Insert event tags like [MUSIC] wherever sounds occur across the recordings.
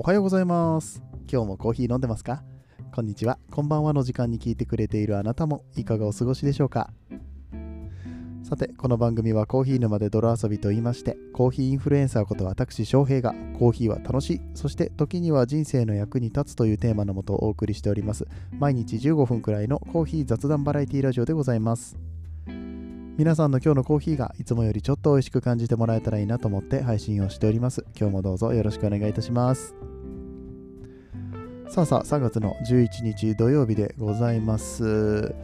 おはようございます。今日もコーヒー飲んでますか？こんにちは、こんばんはの時間に聞いてくれているあなたもいかがお過ごしでしょうか？さて、この番組はコーヒー沼で泥遊びと言いまして、コーヒーインフルエンサーこと私翔平がコーヒーは楽しい、そして時には人生の役に立つというテーマのもとお送りしております。毎日15分くらいのコーヒー雑談バラエティラジオでございます。皆さんの今日のコーヒーがいつもよりちょっと美味しく感じてもらえたらいいなと思って配信をしております。今日もどうぞよろしくお願いいたします。さあさあ、3月の11日土曜日でございます。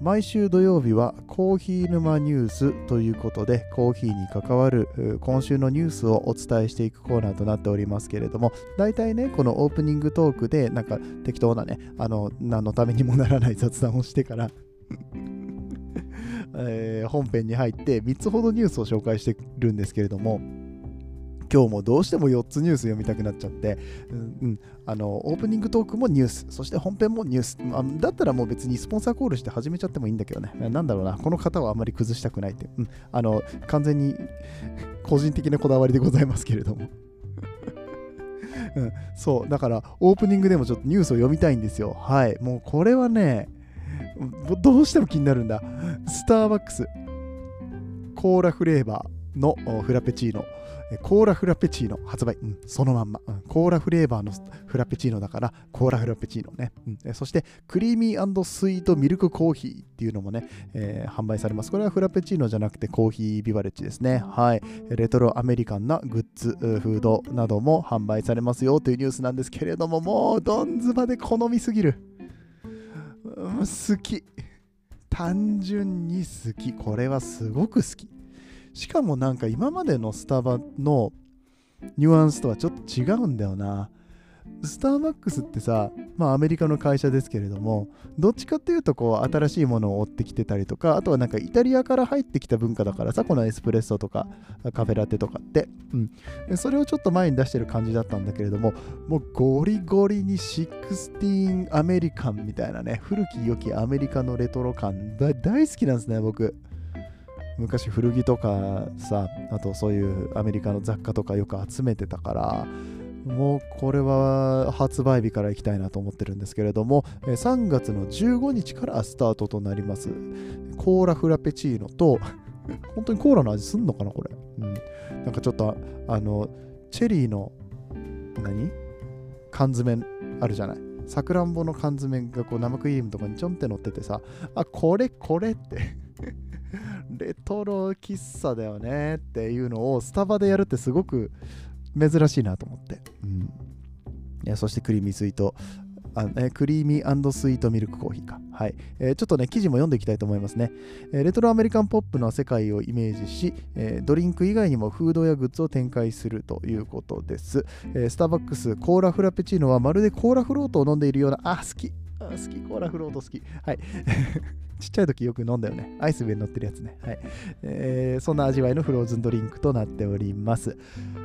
毎週土曜日はコーヒー沼ニュースということでコーヒーに関わる今週のニュースをお伝えしていくコーナーとなっておりますけれども大体ねこのオープニングトークでなんか適当なねあの何のためにもならない雑談をしてからえー本編に入って3つほどニュースを紹介してるんですけれども今日もどうしても4つニュース読みたくなっちゃって、うんあのオープニングトークもニュースそして本編もニュース、まあだったらもう別にスポンサーコールして始めちゃってもいいんだけどね。なんだろうなこの方はあまり崩したくないって、うん、あの完全に個人的なこだわりでございますけれども。うん、そうだからオープニングでもちょっとニュースを読みたいんですよ。はいもうこれはねどうしても気になるんだ。スターバックス。コーラフレーバーのフラペチーノ。コーラフラペチーノ。発売、うん、そのまんま、うんコーラフレーバーのフラペチーノだからコーラフラペチーノね、うんそしてクリーミースイートミルクコーヒーっていうのもね、えー販売されます。これはフラペチーノじゃなくてコーヒービバレッジですね。はい。レトロアメリカンなグッズフードなども販売されますよというニュースなんですけれどももうどんずばで好みすぎる。うん好き。単純に好き。これはすごく好き。しかもなんか今までのスタバのニュアンスとはちょっと違うんだよな。スターバックスってさまあアメリカの会社ですけれどもどっちかっていうとこう新しいものを追ってきてたりとかあとはなんかイタリアから入ってきた文化だからさこのエスプレッソとかカフェラテとかって、うん、それをちょっと前に出してる感じだったんだけれどももうゴリゴリに16アメリカンみたいなね古き良きアメリカのレトロ感大好きなんですね僕。昔古着とかさあとそういうアメリカの雑貨とかよく集めてたからもうこれは発売日から行きたいなと思ってるんですけれども3月の15日からスタートとなります。コーラフラペチーノと本当にコーラの味すんのかなこれ、うん、なんかちょっとあのチェリーの何？缶詰あるじゃない？さくらんぼの缶詰がこう生クリームとかにちょんって乗っててさあこれこれって。レトロ喫茶だよねっていうのをスタバでやるってすごく珍しいなと思って、うん、いやそしてクリーミースイートあえークリーミースイートミルクコーヒーか。はい。えーちょっとね、記事も読んでいきたいと思いますね。えーレトロアメリカンポップの世界をイメージし、えードリンク以外にもフードやグッズを展開するということです。えースターバックスコーラフラペチーノはまるでコーラフロートを飲んでいるような、あ、好き。好き、コーラフロート好き。はい。[LAUGHS] ちっちゃい時よく飲んだよね。アイス上に乗ってるやつね。はい。えーそんな味わいのフローズンドリンクとなっております。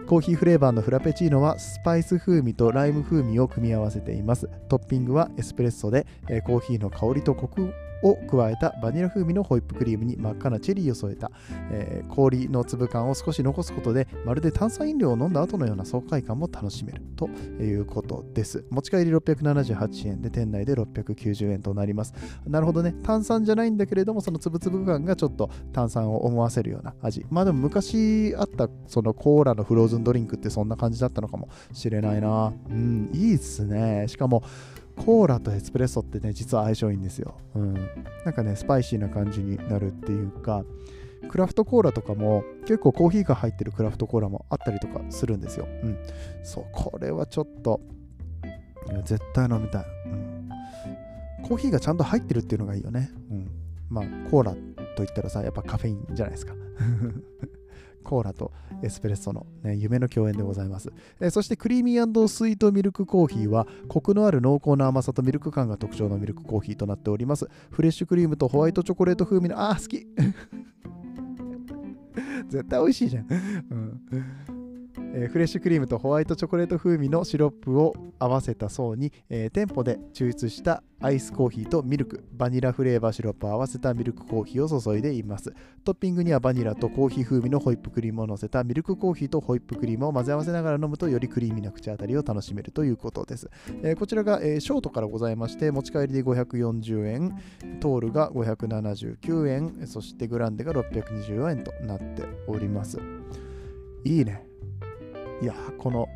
コーヒーフレーバーのフラペチーノはスパイス風味とライム風味を組み合わせています。トッピングはエスプレッソで、えーコーヒーの香りとコクを加えたバニラ風味のホイップクリームに真っ赤なチェリーを添えた、えー氷の粒感を少し残すことでまるで炭酸飲料を飲んだ後のような爽快感も楽しめるということです。持ち帰り678円で店内で690円となります。なるほどね。炭酸じゃないんだけれども、そのつぶつぶ感がちょっと炭酸を思わせるような味。まあでも昔あったそのコーラのフローズンドリンクってそんな感じだったのかもしれないな。うん、いいっすね。しかも、コーラとエスプレッソってね、実は相性いいんですよ。うん。なんかね、スパイシーな感じになるっていうか、クラフトコーラとかも結構コーヒーが入ってるクラフトコーラもあったりとかするんですよ。うん。そう、これはちょっと、絶対飲みたい。うん。コーヒーがちゃんと入ってるっていうのがいいよね。うん。まあ、コーラと言ったらさ、やっぱカフェインじゃないですか。コーラとエスプレッソの、ね、夢の共演でございます。えーそしてクリーミースイートミルクコーヒーはコクのある濃厚な甘さとミルク感が特徴のミルクコーヒーとなっております。フレッシュクリームとホワイトチョコレート風味の、あー、好き [LAUGHS] 絶対美味しいじゃん。うんえーフレッシュクリームとホワイトチョコレート風味のシロップを合わせた層に、えー店舗で抽出したアイスコーヒーとミルクバニラフレーバーシロップを合わせたミルクコーヒーを注いでいます。トッピングにはバニラとコーヒー風味のホイップクリームを乗せたミルクコーヒーとホイップクリームを混ぜ合わせながら飲むとよりクリーミーな口当たりを楽しめるということです、えーこちらが、えーショートからございまして持ち帰りで540円トールが579円そしてグランデが624円となっております。いいね。いやこの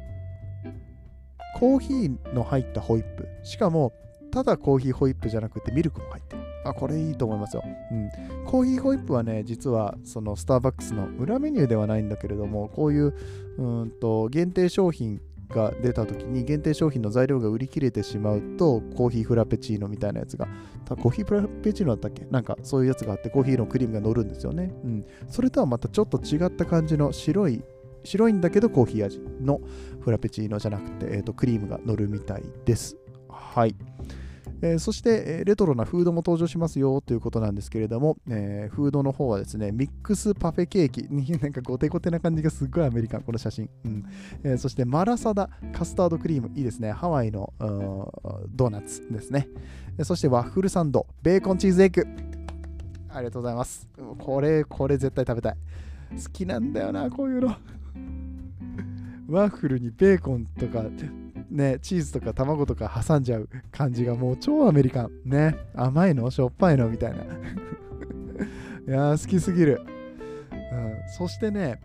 コーヒーの入ったホイップ。しかもただコーヒーホイップじゃなくてミルクも入ってる。あこれいいと思いますよ、うん、コーヒーホイップはね実はそのスターバックスの裏メニューではないんだけれどもこういううんと限定商品が出た時に限定商品の材料が売り切れてしまうとコーヒーフラペチーノみたいなやつがたコーヒーフラペチーノだったっけ？なんかそういうやつがあってコーヒーのクリームが乗るんですよね、うん、それとはまたちょっと違った感じの白い白いんだけどコーヒー味のフラペチーノじゃなくて、えー、とクリームが乗るみたいですはいえーそして、えレトロなフードも登場しますよということなんですけれども、えーフードの方はですね、ミックスパフェケーキ、に [LAUGHS] なんかゴテゴテな感じがすっごいアメリカン、この写真。うんえーそしてマラサダカスタードクリーム、いいですね、ハワイのドーナツですね。えそしてワッフルサンド、ベーコンチーズエッグ。ありがとうございます。これ、これ絶対食べたい。好きなんだよな、こういうの。ワッフルにベーコンとか、ね、チーズとか卵とか挟んじゃう感じがもう超アメリカン。ね、甘いの？しょっぱいの？みたいな。[LAUGHS] いやー、好きすぎる。うん、そしてね、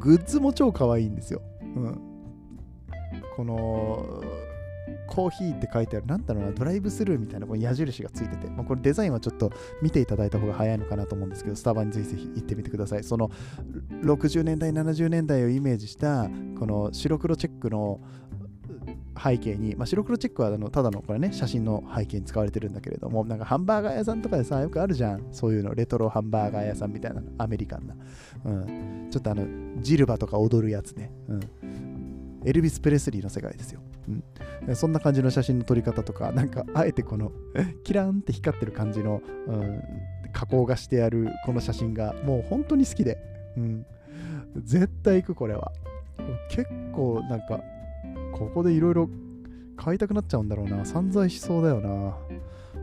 グッズも超可愛いんですよ。うん、この、コーヒーって書いてある、なんだろうな、ドライブスルーみたいなこの矢印がついてて、まあ、これデザインはちょっと見ていただいた方が早いのかなと思うんですけど、スタバにぜひぜひ行ってみてください。その60年代、70年代をイメージした、この白黒チェックの背景に、まあ、白黒チェックはあのただのこれね写真の背景に使われてるんだけれどもなんかハンバーガー屋さんとかでさよくあるじゃん。そういうのレトロハンバーガー屋さんみたいなアメリカンな、うん、ちょっとあのジルバとか踊るやつね、うん、エルビス・プレスリーの世界ですよ、うん、そんな感じの写真の撮り方とかなんかあえてこの [LAUGHS] キランって光ってる感じの、うん、加工がしてあるこの写真がもう本当に好きで、うん、絶対行くこれは。結構なんかここでいろいろ買いたくなっちゃうんだろうな。散財しそうだよな、ま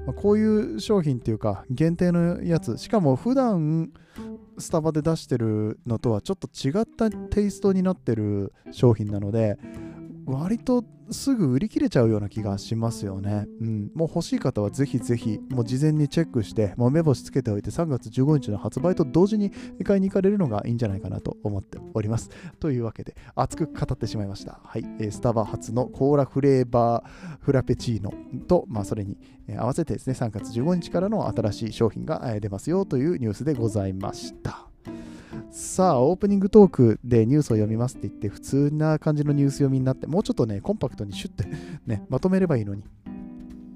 あこういう商品っていうか限定のやつ。しかも普段スタバで出してるのとはちょっと違ったテイストになってる商品なので割とすぐ売り切れちゃうような気がしますよね。うん、もう欲しい方はぜひぜひもう事前にチェックしてもう目星つけておいて3月15日の発売と同時に買いに行かれるのがいいんじゃないかなと思っております。というわけで熱く語ってしまいました。はい、えースタバ初のコーラフレーバーフラペチーノと、まあ、それに合わせてですね3月15日からの新しい商品が出ますよというニュースでございました。さあ、オープニングトークでニュースを読みますって言って、普通な感じのニュース読みになって、もうちょっとね、コンパクトにシュッて、ね、まとめればいいのに。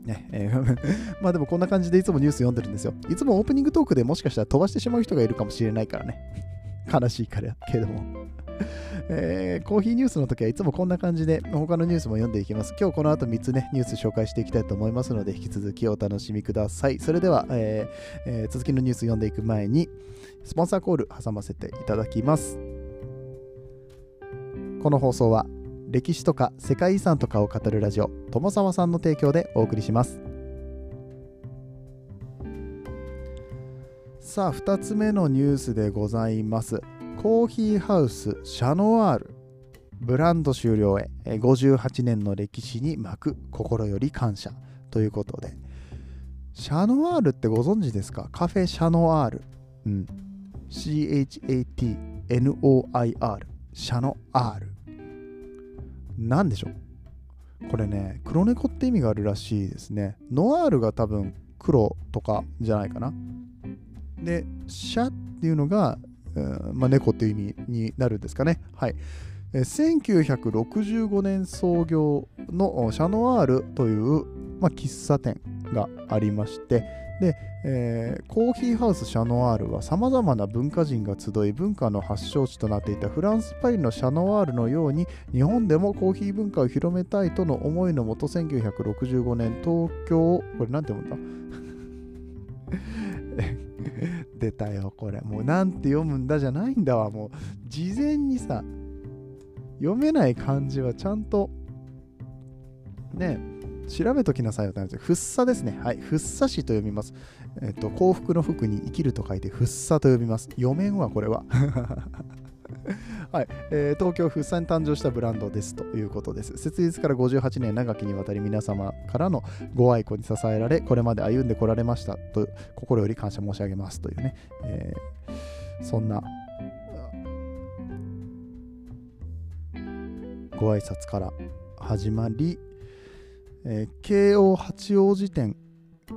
ねえー [LAUGHS] まあでもこんな感じでいつもニュース読んでるんですよ。いつもオープニングトークでもしかしたら飛ばしてしまう人がいるかもしれないからね。[LAUGHS] 悲しいからけども。[LAUGHS] えーコーヒーニュースの時はいつもこんな感じで他のニュースも読んでいきます。今日この後3つね、ニュース紹介していきたいと思いますので、引き続きお楽しみください。それでは、えーえー続きのニュース読んでいく前に、スポンサーコール挟ませていただきます。この放送は歴史とか世界遺産とかを語るラジオ友沢さんの提供でお送りします。さあ2つ目のニュースでございます。コーヒーハウスシャノワール。ブランド終了へ。58年の歴史に幕心より感謝。ということで。シャノワールってご存知ですか？カフェシャノワール。うん。CHATNOIR シャノアールなんでしょう？これね黒猫って意味があるらしいですね。ノワールが多分黒とかじゃないかな。でシャっていうのが、うまあ、猫っていう意味になるんですかね。はい。え1965年創業のシャノワールという、まあ、喫茶店がありましてで、えーコーヒーハウスシャノワールはさまざまな文化人が集い文化の発祥地となっていたフランス・パリのシャノワールのように日本でもコーヒー文化を広めたいとの思いのもと1965年東京これなんて読むんだ出たよこれ。もうなんて読むんだじゃないんだわもう。事前にさ読めない漢字はちゃんとねえ調べときなさいよってなるんですよ。ふっさですね。はい。ふっさしと読みます。えっ、と、幸福の福に生きると書いて、ふっさと呼びます。読めんわ、これは。[LAUGHS] はい、えー、東京福生に誕生したブランドですということです。設立から58年長きにわたり皆様からのご愛顧に支えられ、これまで歩んでこられましたと心より感謝申し上げますというね、えー、そんなご挨拶から始まり、えー、京王八王子店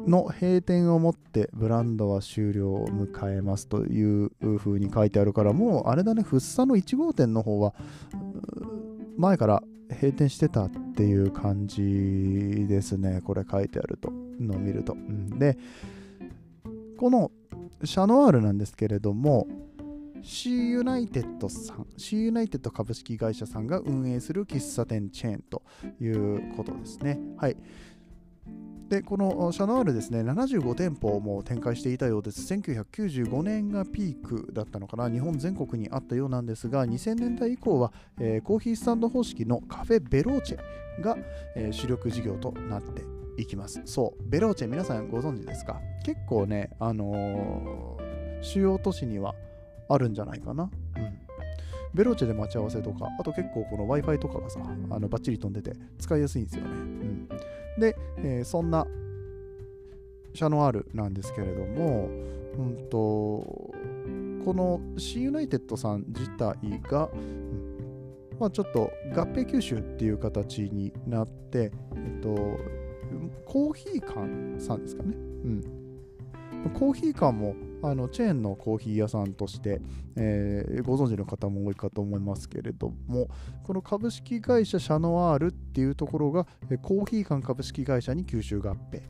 の閉店をもってブランドは終了を迎えますという風に書いてあるからもうあれだね福生の1号店の方は前から閉店してたっていう感じですねこれ書いてあるとのを見ると、でこのシャノワールなんですけれども C ユナイテッドさん C ユナイテッド株式会社さんが運営する喫茶店チェーンということですね。はい。でこのシャノアールですね75店舗も展開していたようです。1995年がピークだったのかな。日本全国にあったようなんですが2000年代以降は、えー、コーヒースタンド方式のカフェベローチェが、えー、主力事業となっていきます。そうベローチェ皆さんご存知ですか？結構ねあのー、主要都市にはあるんじゃないかな。うん。ベローチェで待ち合わせとか、あと結構この Wi-Fi とかがさ、あのバッチリ飛んでて使いやすいんですよね。うん、で、えー、そんなシャノアールなんですけれども、うんと、この C ユナイテッドさん自体が、うん。まあ、ちょっと合併吸収っていう形になって、えっと、コーヒー館さんですかね。うん、コーヒー館もあのチェーンのコーヒー屋さんとして、えー、ご存知の方も多いかと思いますけれどもこの株式会社シャノワールっていうところがコーヒー館株式会社に吸収合併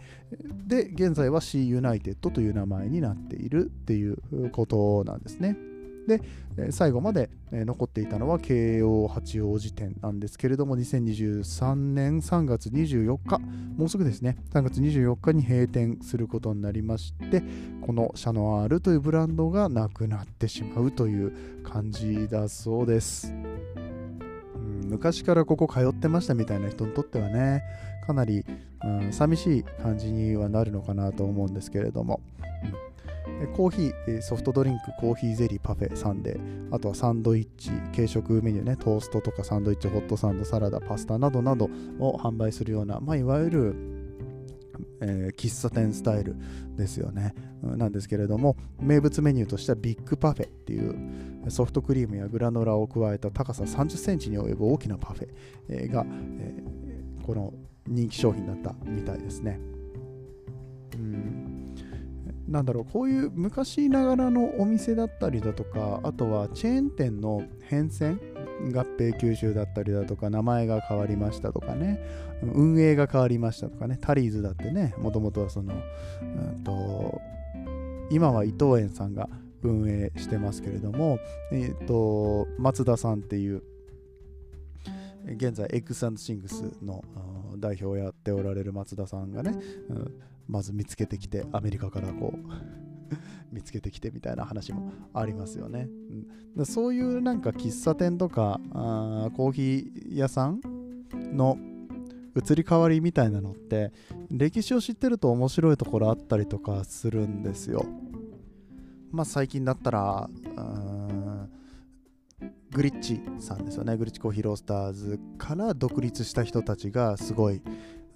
で現在は C ユナイテッドという名前になっているっていうことなんですね。で、最後まで残っていたのは慶応八王子店なんですけれども、2023年3月24日、もうすぐですね、3月24日に閉店することになりまして、このシャノワールというブランドがなくなってしまうという感じだそうです。昔からここ通ってましたみたいな人にとってはね、かなり、うん、寂しい感じにはなるのかなと思うんですけれども、うんコーヒー、ソフトドリンク、コーヒーゼリー、パフェ、サンデー、あとはサンドイッチ、軽食メニューね、トーストとかサンドイッチ、ホットサンド、サラダ、パスタなどなどを販売するような、まあ、いわゆる、えー、喫茶店スタイルですよね、なんですけれども、名物メニューとしてはビッグパフェっていうソフトクリームやグラノラを加えた高さ30センチに及ぶ大きなパフェが、えー、この人気商品だったみたいですね。うんなんだろうこういう昔ながらのお店だったりだとかあとはチェーン店の変遷合併吸収だったりだとか名前が変わりましたとかね運営が変わりましたとかねタリーズだってねもともとはその、うんと、今は伊藤園さんが運営してますけれども、えーと、松田さんっていう現在 X& シングスの代表をやっておられる松田さんがね、うん、まず見つけてきてアメリカからこう [LAUGHS] 見つけてきてみたいな話もありますよね、うん、そういうなんか喫茶店とかあコーヒー屋さんの移り変わりみたいなのって歴史を知ってると面白いところあったりとかするんですよ。まあ最近だったらグリッチさんですよね。グリッチコーヒーロースターズから独立した人たちがすごい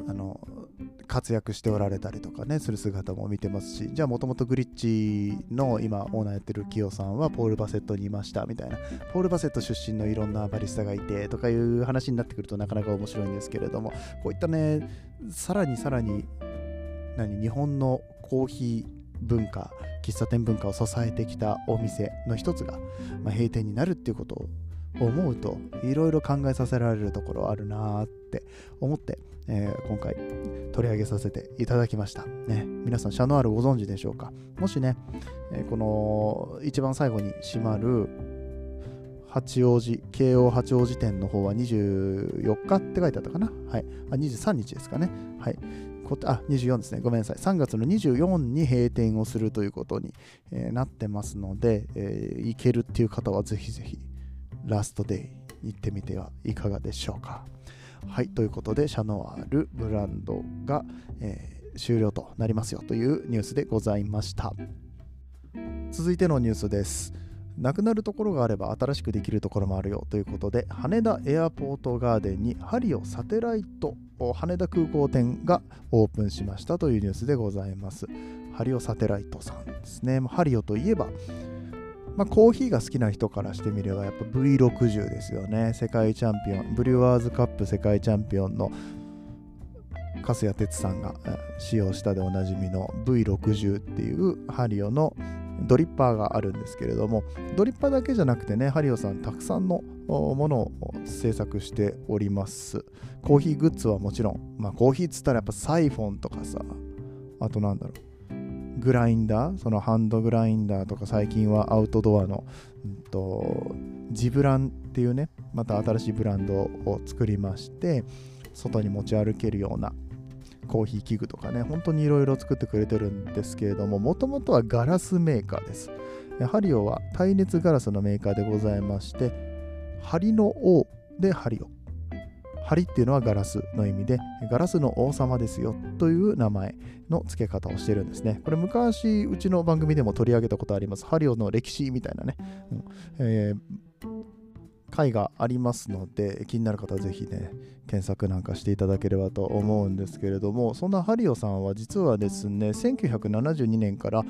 あの活躍しておられたりとかねする姿も見てますしじゃあもともとグリッチの今オーナーやってるキヨさんはポール・バセットにいましたみたいなポール・バセット出身のいろんなバリスタがいてとかいう話になってくるとなかなか面白いんですけれどもこういったねさらにさらに何日本のコーヒー文化喫茶店文化を支えてきたお店の一つが、まあ、閉店になるっていうことを思うといろいろ考えさせられるところあるなーって思ってえー、今回取り上げさせていただきました。ね、皆さん、シャノアールご存知でしょうか？もしね、えー、この一番最後に閉まる八王子、京王八王子店の方は24日って書いてあったかな？はい。あ、23日ですかね。はい。あ、24ですね。ごめんなさい。3月の24に閉店をするということに、えー、なってますので、えー、行けるっていう方はぜひぜひ、ラストデイ行ってみてはいかがでしょうか。はい、ということで、シャノワールブランドが、えー、終了となりますよというニュースでございました。続いてのニュースです。なくなるところがあれば新しくできるところもあるよということで羽田エアポートガーデンにハリオサテライト羽田空港店がオープンしましたというニュースでございますハリオサテライトさんですねハリオといえばまあ、コーヒーが好きな人からしてみればやっぱ V60 ですよね。世界チャンピオンブリュワーズカップ世界チャンピオンの粕谷哲さんが使用したでおなじみの V60 っていうハリオのドリッパーがあるんですけれどもドリッパーだけじゃなくてねハリオさんたくさんのものを制作しております。コーヒーグッズはもちろんまあコーヒーっつったらやっぱサイフォンとかさあとなんだろう。グラインダーそのハンドグラインダーとか最近はアウトドアの、うんと、ジブランっていうねまた新しいブランドを作りまして外に持ち歩けるようなコーヒー器具とかね、本当にいろいろ作ってくれてるんですけれども、もともとはガラスメーカーです。ハリオは耐熱ガラスのメーカーでございまして、針の王でハリオ。針っていうのはガラスの意味で、ガラスの王様ですよという名前の付け方をしてるんですね。これ昔、うちの番組でも取り上げたことあります。ハリオの歴史みたいなね。うんえー回がありますので気になる方はぜひね検索なんかしていただければと思うんですけれどもそんなハリオさんは実はですね1972年から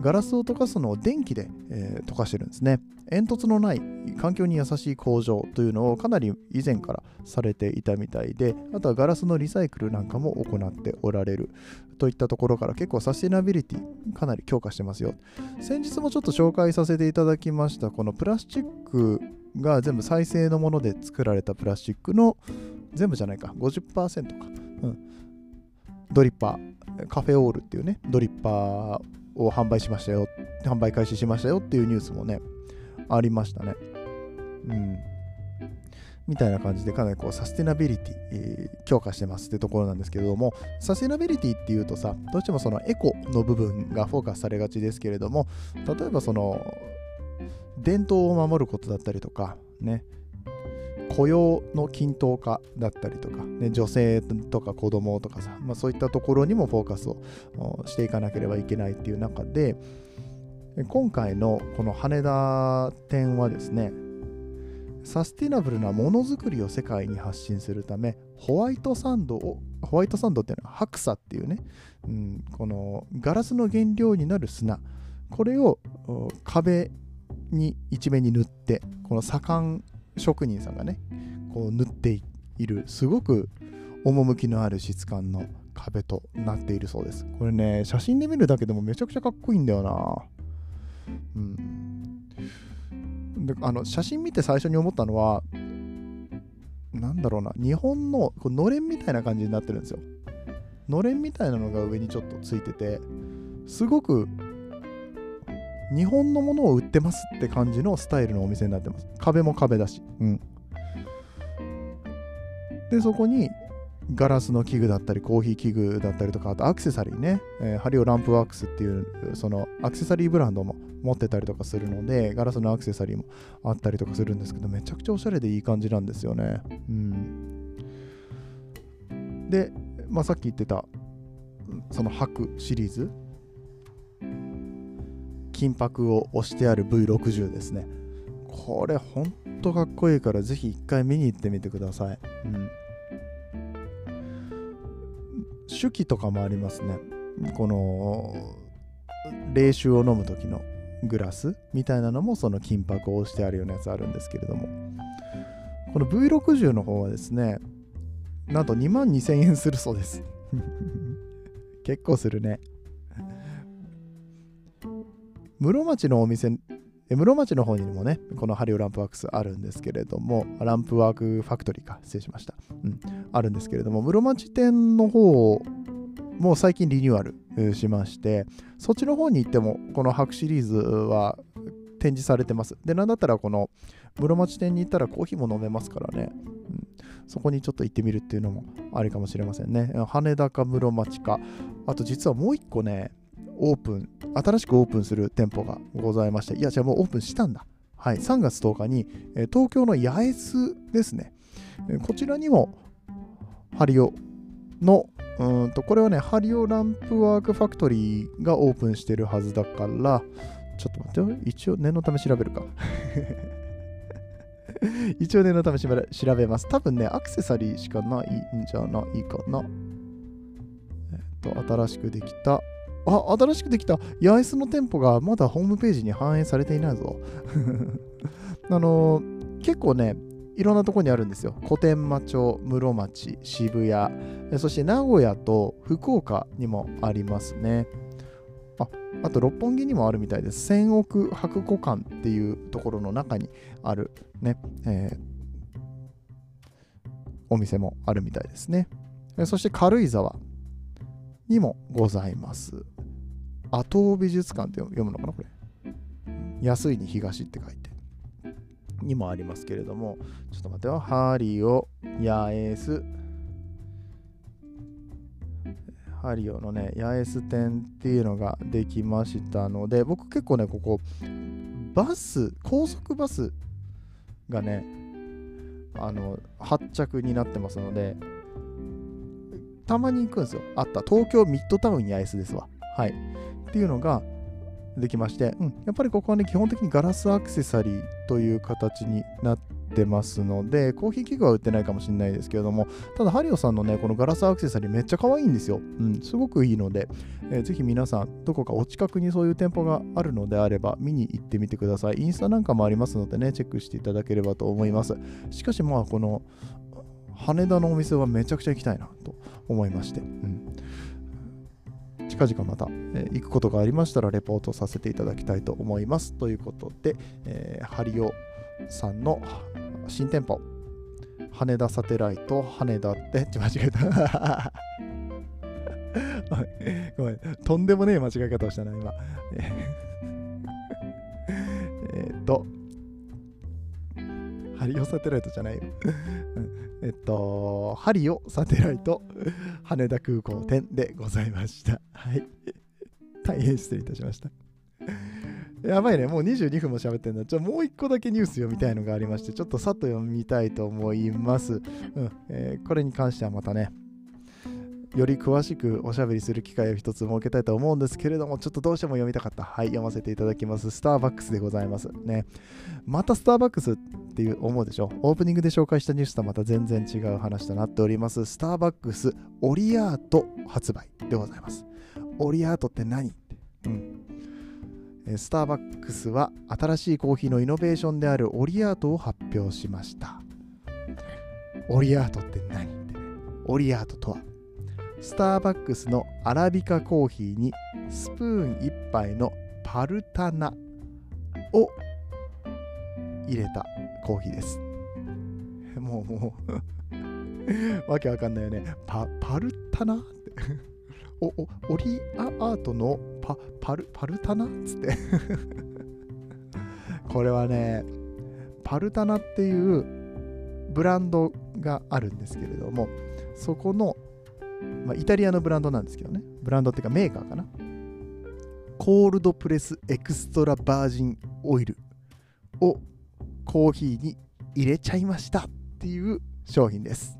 ガラスを溶かすのを電気で、えー、溶かしてるんですね。煙突のない環境に優しい工場というのをかなり以前からされていたみたいであとはガラスのリサイクルなんかも行っておられるといったところから結構サステナビリティかなり強化してますよ。先日もちょっと紹介させていただきましたこのプラスチックが全部再生のもので作られたプラスチックの全部じゃないか50%か、うん、ドリッパー。カフェオールっていうねドリッパーを販売しましたよ販売開始しましたよっていうニュースもねありましたね。うん。みたいな感じでかなりこうサステナビリティ、えー、強化してますってところなんですけれどもサステナビリティっていうとさどうしてもそのエコの部分がフォーカスされがちですけれども例えばその伝統を守ることだったりとか、ね、雇用の均等化だったりとか、ね、女性とか子供とかさ、まあ、そういったところにもフォーカスをしていかなければいけないっていう中で今回のこの羽田店はですねサスティナブルなものづくりを世界に発信するためホワイトサンドをホワイトサンドっていうのは白砂っていうね、うん、このガラスの原料になる砂。これを壁に一面に塗ってこの左官職人さんがねこう塗っているすごく趣のある質感の壁となっているそうです。これね写真で見るだけでもめちゃくちゃかっこいいんだよな。うん。であの写真見て最初に思ったのはなんだろうな日本のこのれんみたいな感じになってるんですよ。のれんみたいなのが上にちょっとついててすごく日本のものを売ってますって感じのスタイルのお店になってます。壁も壁だし。うん。で、そこにガラスの器具だったり、コーヒー器具だったりとか、あとアクセサリーね、えー、ハリオランプワークスっていう、そのアクセサリーブランドも持ってたりとかするので、ガラスのアクセサリーもあったりとかするんですけど、めちゃくちゃおしゃれでいい感じなんですよね。うん。で、まあ、さっき言ってた、その白シリーズ金箔を押してある V60 ですね。これほんとかっこいいからぜひ一回見に行ってみてください、うん、手記とかもありますね。この冷酒を飲む時のグラスみたいなのもその金箔を押してあるようなやつあるんですけれども。この V60 の方はですねなんと2万2000円するそうです。[LAUGHS] 結構するね。室町のお店室町の方にもね、このハリオランプワークスあるんですけれども、ランプワークファクトリーか、失礼しました。うん、あるんですけれども、室町店の方もう最近リニューアルしまして、そっちの方に行っても、この白シリーズは展示されてます。で、なんだったらこの室町店に行ったらコーヒーも飲めますからね、うん、そこにちょっと行ってみるっていうのもありかもしれませんね。羽田か室町か、あと実はもう一個ね、オープン、新しくオープンする店舗がございまして、いや、じゃあもうオープンしたんだ。はい、3月10日に、え東京の八重洲ですね、えこちらにもハリオのうんとこれはね、ハリオランプワークファクトリーがオープンしてるはずだから、ちょっと待ってよ、一応念のため調べるか。[LAUGHS] 一応念のため調べます。多分ね、アクセサリーしかないんじゃないかな。えっと、新しくできた。あ、新しくできた八重洲の店舗がまだホームページに反映されていないぞ。[LAUGHS] あのー、結構ね、いろんなとこにあるんですよ。小天満町、室町、渋谷、そして名古屋と福岡にもありますね。ああと六本木にもあるみたいです。千億博古館っていうところの中にあるね、えー、お店もあるみたいですね。そして軽井沢にもございます。阿東美術館って読むのかなこれ。安いに東って書いて。にもありますけれども、ちょっと待ってよ。ハリオ、ヤエス、ハリオのね、八重洲店っていうのができましたので、僕結構ね、ここ、バス、高速バスがね、あの、発着になってますので、たまに行くんですよ。あった。東京ミッドタウン八重洲ですわ。はい。っていうのが、できまして、うん、やっぱりここはね、基本的にガラスアクセサリーという形になってますので、コーヒー器具は売ってないかもしれないですけれども、ただ、ハリオさんのね、このガラスアクセサリーめっちゃ可愛いんですよ。うん、すごくいいので、えー、ぜひ皆さん、どこかお近くにそういう店舗があるのであれば、見に行ってみてください。インスタなんかもありますのでね、チェックしていただければと思います。しかし、まあ、この、羽田のお店はめちゃくちゃ行きたいなと思いまして、うん近々また、え、行くことがありましたらレポートさせていただきたいと思います。ということで、えー、ハリオさんの新店舗、羽田サテライト、羽田って、[LAUGHS] 間違えた。[LAUGHS] ごめん、とんでもねえ間違え方をしたな、今。[LAUGHS] えっと、ハリオサテライトじゃないよ。[LAUGHS] えっと、ハリオサテライト羽田空港店でございました。はい。大変失礼いたしました。やばいね、もう22分も喋ってんだ。ちょ、もう一個だけニュース読みたいのがありまして、ちょっとさっと読みたいと思います。うん、えー、これに関してはまたね、より詳しくおしゃべりする機会を一つ設けたいと思うんですけれども、ちょっとどうしても読みたかった。はい、読ませていただきます。スターバックスでございます。ね。またスターバックスっていう思うでしょ？オープニングで紹介したニュースとはまた全然違う話となっております。スターバックスオリアート発売でございます。オリアートって何？うん。スターバックスは新しいコーヒーのイノベーションであるオリアートを発表しました。オリアートって何？ってね。オリアートとはスターバックスのアラビカコーヒーにスプーン1杯のパルタナを入れたコーヒーです。[LAUGHS] もうもう [LAUGHS] わけわかんないよね。パパルタナ？[LAUGHS] おおオリアートのパパルパルタナっつってこれはね、パルタナっていうブランドがあるんですけれども、そこのまあ、イタリアのブランドなんですけどね。ブランドっていうかメーカーかな。コールドプレスエクストラバージンオイルをコーヒーに入れちゃいましたっていう商品です。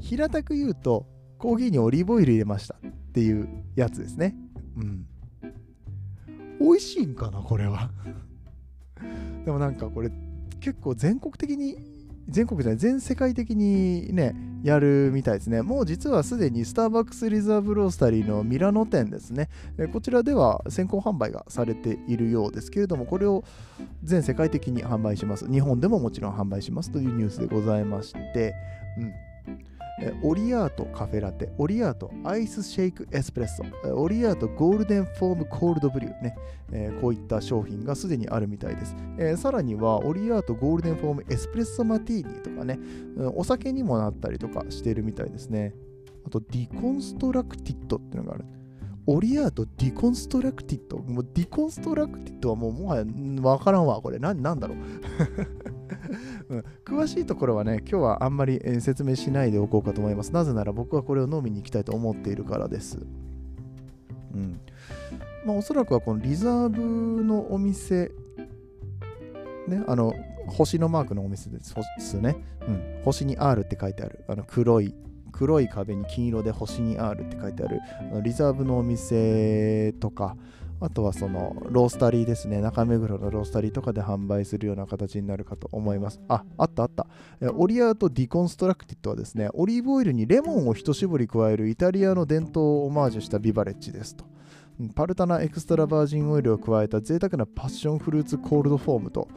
平たく言うと、コーヒーにオリーブオイル入れましたっていうやつですね。うん。美味しいんかな、これは [LAUGHS] でもなんかこれ結構全国的に全国じゃない全世界的にねやるみたいですね。もう実はすでにスターバックスリザーブロースタリーのミラノ店ですね。こちらでは先行販売がされているようですけれどもこれを全世界的に販売します。日本でももちろん販売しますというニュースでございましてうん。オリアートカフェラテ、オリアートアイスシェイクエスプレッソ、オリアートゴールデンフォームコールドブリューね、えー、こういった商品がすでにあるみたいです、えー、さらにはオリアートゴールデンフォームエスプレッソマティーニとかね、お酒にもなったりとかしているみたいですね。あと、 Deconstructed っていうのがある。オリアート Deconstructed。もう Deconstructed はもうもはやわからんわ。これ何なんだろううん、詳しいところはね、今日はあんまり、え説明しないでおこうかと思います。なぜなら僕はこれを飲みに行きたいと思っているからです。うん。まあ、おそらくはこのリザーブのお店ね、あの、星のマークのお店ですね。うん、星に R って書いてある。あの黒い、黒い壁に金色で星に R って書いてある。あのリザーブのお店とか、あとはそのロースタリーですね。中目黒のロースタリーとかで販売するような形になるかと思います。あ、あったあった。オリアート・ Deconstructed はですね、オリーブオイルにレモンを一絞り加えるイタリアの伝統をオマージュしたビバレッジですと。パルタナエクストラバージンオイルを加えた贅沢なパッションフルーツコールドフォームと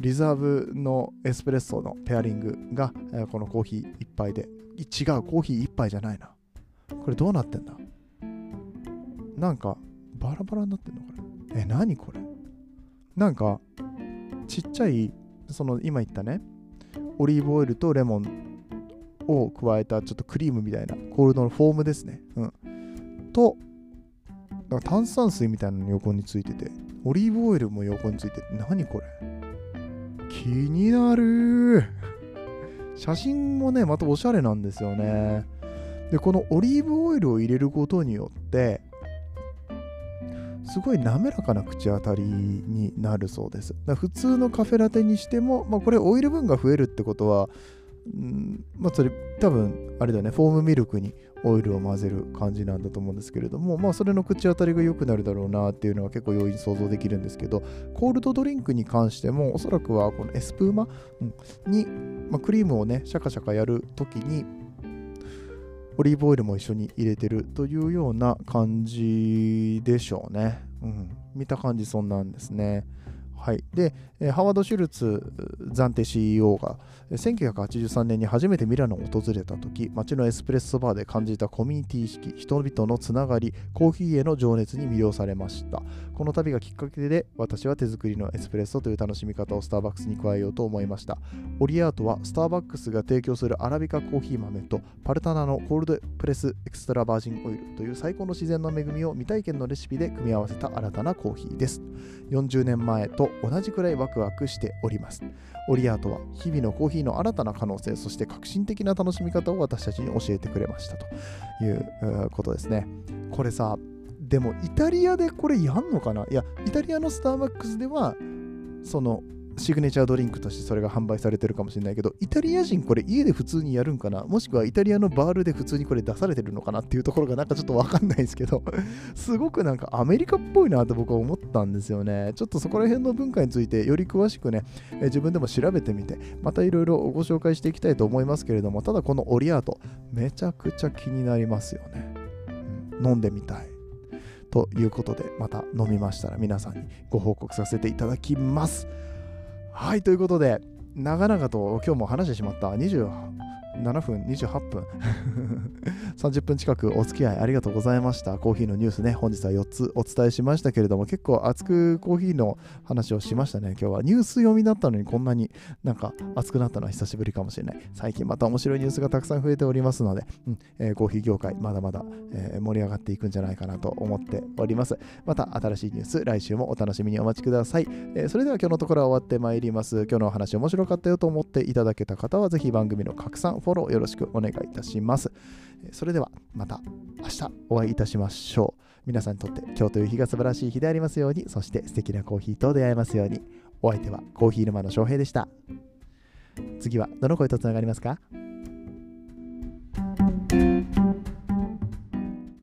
リザーブのエスプレッソのペアリングがこのコーヒー1杯で違うコーヒー1杯じゃないなこれどうなってんだ？なんかバラバラになってんのこれえ何これ？なんかちっちゃいその今言ったねオリーブオイルとレモンを加えたちょっとクリームみたいなコールドのフォームですね。うん。となんか炭酸水みたいなの横についてて、オリーブオイルも横についてて、何これ？気になる写真もね、またおしゃれなんですよね。で、このオリーブオイルを入れることによって、すごい滑らかな口当たりになるそうです。普通のカフェラテにしても、まあ、これオイル分が増えるってことは、うんまあ、それ多分あれだねフォームミルクにオイルを混ぜる感じなんだと思うんですけれどもまあそれの口当たりが良くなるだろうなっていうのは結構容易に想像できるんですけどコールドドリンクに関してもおそらくはこのエスプーマ、に、まあ、クリームをねシャカシャカやるときにオリーブオイルも一緒に入れてるというような感じでしょうね。うん、見た感じそんなんですね。はい、で、ハワード・シュルツ暫定 CEO が1983年に初めてミラノを訪れた時街のエスプレッソバーで感じたコミュニティ意識人々のつながりコーヒーへの情熱に魅了されました。この旅がきっかけで私は手作りのエスプレッソという楽しみ方をスターバックスに加えようと思いました。オリアートはスターバックスが提供するアラビカコーヒー豆とパルタナのコールドプレスエクストラバージンオイルという最高の自然の恵みを未体験のレシピで組み合わせた新たなコーヒーです。40年前と同じくらいワクワクしております。オリアートは日々のコーヒーの新たな可能性そして革新的な楽しみ方を私たちに教えてくれましたということですね。これさでもイタリアでこれやんのかな？いやイタリアのスターバックスではそのシグネチャードリンクとしてそれが販売されてるかもしれないけど、イタリア人これ家で普通にやるんかな？もしくはイタリアのバールで普通にこれ出されてるのかなっていうところがなんかちょっとわかんないですけど、[LAUGHS] すごくなんかアメリカっぽいなと僕は思ったんですよね。ちょっとそこら辺の文化についてより詳しくね、え自分でも調べてみて、またいろいろご紹介していきたいと思いますけれども、ただこのオリアート、めちゃくちゃ気になりますよね。うん、飲んでみたい。ということで、また飲みましたら皆さんにご報告させていただきます。はい、ということで、長々と今日も話してしまった28 7分28分。[LAUGHS] 30分近くお付き合いありがとうございました。コーヒーのニュースね本日は4つお伝えしましたけれども結構熱くコーヒーの話をしましたね。今日はニュース読みだったのにこんなになんか熱くなったのは久しぶりかもしれない。最近また面白いニュースがたくさん増えておりますので、うんえー、コーヒー業界まだまだ、えー、盛り上がっていくんじゃないかなと思っております。また新しいニュース来週もお楽しみにお待ちください、えー、それでは今日のところは終わってまいります。今日のお話面白かったよと思っていただけた方はぜひ番組の拡散フォローよろしくお願いいたします。それではまた明日お会いいたしましょう。皆さんにとって今日という日が素晴らしい日でありますように、そして素敵なコーヒーと出会えますように。お相手はコーヒー沼の翔平でした。次はどの声とつながりますか？